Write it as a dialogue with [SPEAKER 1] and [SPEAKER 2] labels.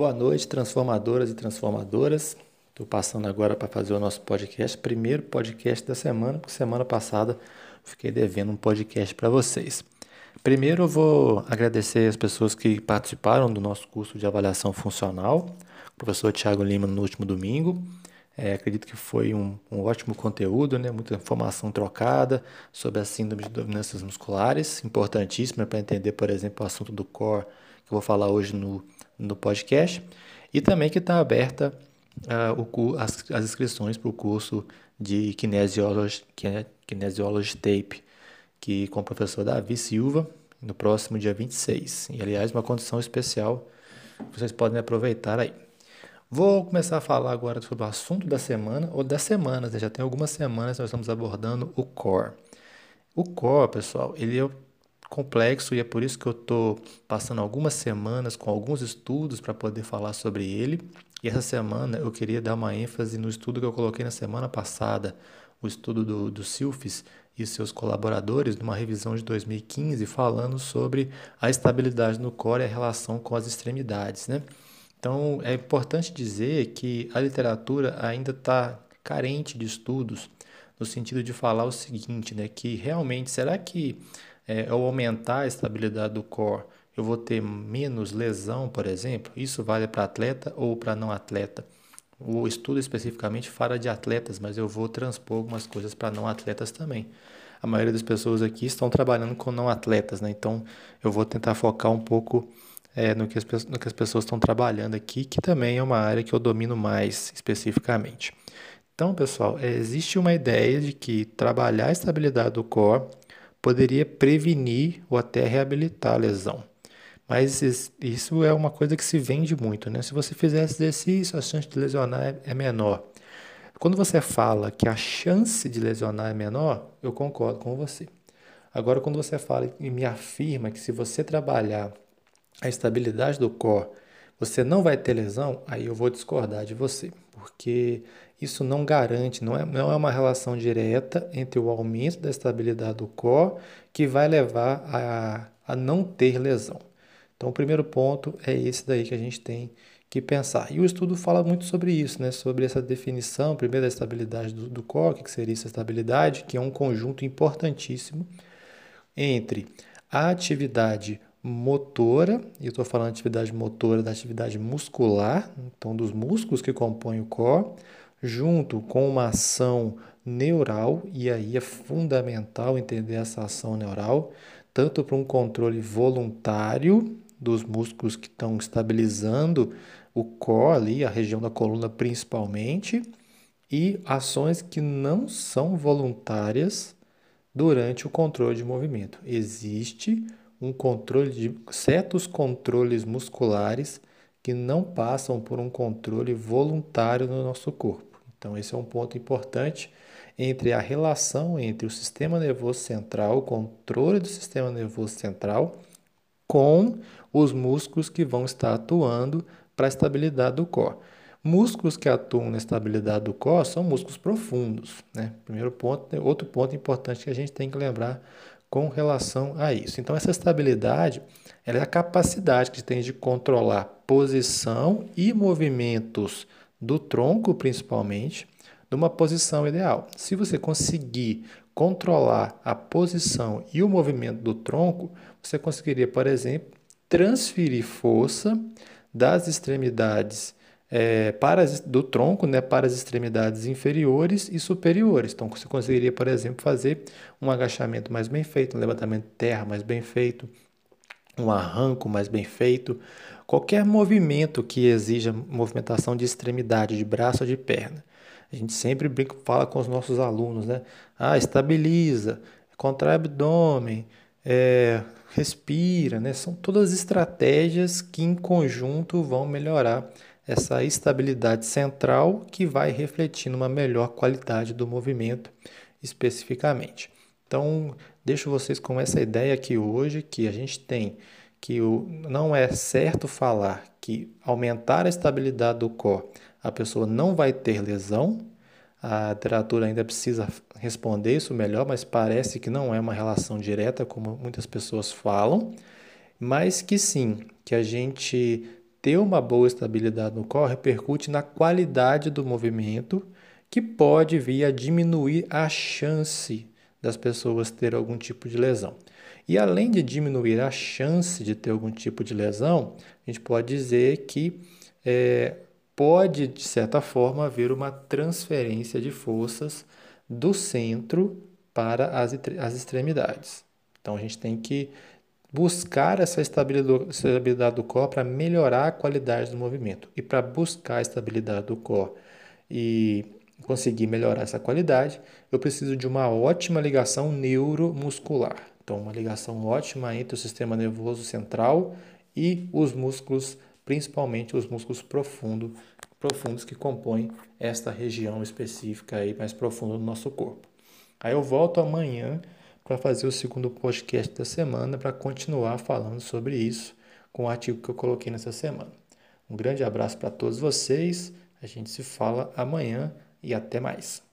[SPEAKER 1] Boa noite, transformadoras e transformadoras. Estou passando agora para fazer o nosso podcast, primeiro podcast da semana, porque semana passada fiquei devendo um podcast para vocês. Primeiro eu vou agradecer as pessoas que participaram do nosso curso de avaliação funcional, o professor Tiago Lima no último domingo. É, acredito que foi um, um, ótimo conteúdo, né? muita informação trocada sobre a síndrome de dominâncias musculares, importantíssima para entender, por exemplo, o assunto do core que eu vou falar hoje no no podcast e também que está aberta uh, o, as, as inscrições para o curso de Kinesiology, Kinesiology Tape, que com o professor Davi Silva, no próximo dia 26. E, aliás, uma condição especial, vocês podem aproveitar aí. Vou começar a falar agora sobre o assunto da semana, ou das semanas, né? já tem algumas semanas que nós estamos abordando o core. O core, pessoal, ele é complexo e é por isso que eu estou passando algumas semanas com alguns estudos para poder falar sobre ele. E essa semana eu queria dar uma ênfase no estudo que eu coloquei na semana passada, o estudo do, do Silfis e seus colaboradores, numa revisão de 2015, falando sobre a estabilidade no core e a relação com as extremidades. Né? Então é importante dizer que a literatura ainda está carente de estudos no sentido de falar o seguinte, né, que realmente será que é, ao aumentar a estabilidade do core, eu vou ter menos lesão, por exemplo? Isso vale para atleta ou para não atleta? O estudo especificamente fala de atletas, mas eu vou transpor algumas coisas para não atletas também. A maioria das pessoas aqui estão trabalhando com não atletas, né? Então eu vou tentar focar um pouco é, no, que as, no que as pessoas estão trabalhando aqui, que também é uma área que eu domino mais especificamente. Então, pessoal, é, existe uma ideia de que trabalhar a estabilidade do core poderia prevenir ou até reabilitar a lesão. Mas isso é uma coisa que se vende muito, né? Se você fizer exercício, a chance de lesionar é, é menor. Quando você fala que a chance de lesionar é menor, eu concordo com você. Agora, quando você fala e me afirma que se você trabalhar a estabilidade do core, você não vai ter lesão, aí eu vou discordar de você, porque isso não garante, não é, não é uma relação direta entre o aumento da estabilidade do core que vai levar a, a não ter lesão. Então, o primeiro ponto é esse daí que a gente tem que pensar. E o estudo fala muito sobre isso, né? sobre essa definição, primeiro, da estabilidade do, do core, que seria essa estabilidade, que é um conjunto importantíssimo entre a atividade motora, e eu estou falando atividade motora da atividade muscular, então dos músculos que compõem o core, junto com uma ação neural, e aí é fundamental entender essa ação neural, tanto para um controle voluntário dos músculos que estão estabilizando o core ali, a região da coluna principalmente, e ações que não são voluntárias durante o controle de movimento. Existe um controle de certos controles musculares que não passam por um controle voluntário no nosso corpo. Então, esse é um ponto importante entre a relação entre o sistema nervoso central, o controle do sistema nervoso central, com os músculos que vão estar atuando para a estabilidade do core. Músculos que atuam na estabilidade do core são músculos profundos. Né? Primeiro ponto, outro ponto importante que a gente tem que lembrar com relação a isso. Então, essa estabilidade é a capacidade que tem de controlar posição e movimentos do tronco, principalmente, numa posição ideal. Se você conseguir controlar a posição e o movimento do tronco, você conseguiria, por exemplo, transferir força das extremidades é, para as, do tronco né, para as extremidades inferiores e superiores. Então, você conseguiria, por exemplo, fazer um agachamento mais bem feito, um levantamento de terra mais bem feito, um arranco mais bem feito, qualquer movimento que exija movimentação de extremidade, de braço ou de perna. A gente sempre brinca, fala com os nossos alunos, né? Ah, estabiliza, contrai abdômen, é, respira, né? São todas estratégias que em conjunto vão melhorar essa estabilidade central que vai refletir numa melhor qualidade do movimento especificamente. Então, deixo vocês com essa ideia aqui hoje que a gente tem que o, não é certo falar que aumentar a estabilidade do core a pessoa não vai ter lesão. A literatura ainda precisa responder isso melhor, mas parece que não é uma relação direta, como muitas pessoas falam, mas que sim, que a gente ter uma boa estabilidade no core repercute na qualidade do movimento, que pode vir a diminuir a chance das pessoas ter algum tipo de lesão. E além de diminuir a chance de ter algum tipo de lesão, a gente pode dizer que é, pode, de certa forma, haver uma transferência de forças do centro para as, as extremidades. Então a gente tem que buscar essa estabilidade do core para melhorar a qualidade do movimento. E para buscar a estabilidade do core e conseguir melhorar essa qualidade, eu preciso de uma ótima ligação neuromuscular. Então, uma ligação ótima entre o sistema nervoso central e os músculos, principalmente os músculos profundo, profundos que compõem esta região específica aí mais profunda do nosso corpo. Aí eu volto amanhã para fazer o segundo podcast da semana para continuar falando sobre isso com o artigo que eu coloquei nessa semana. Um grande abraço para todos vocês. A gente se fala amanhã e até mais.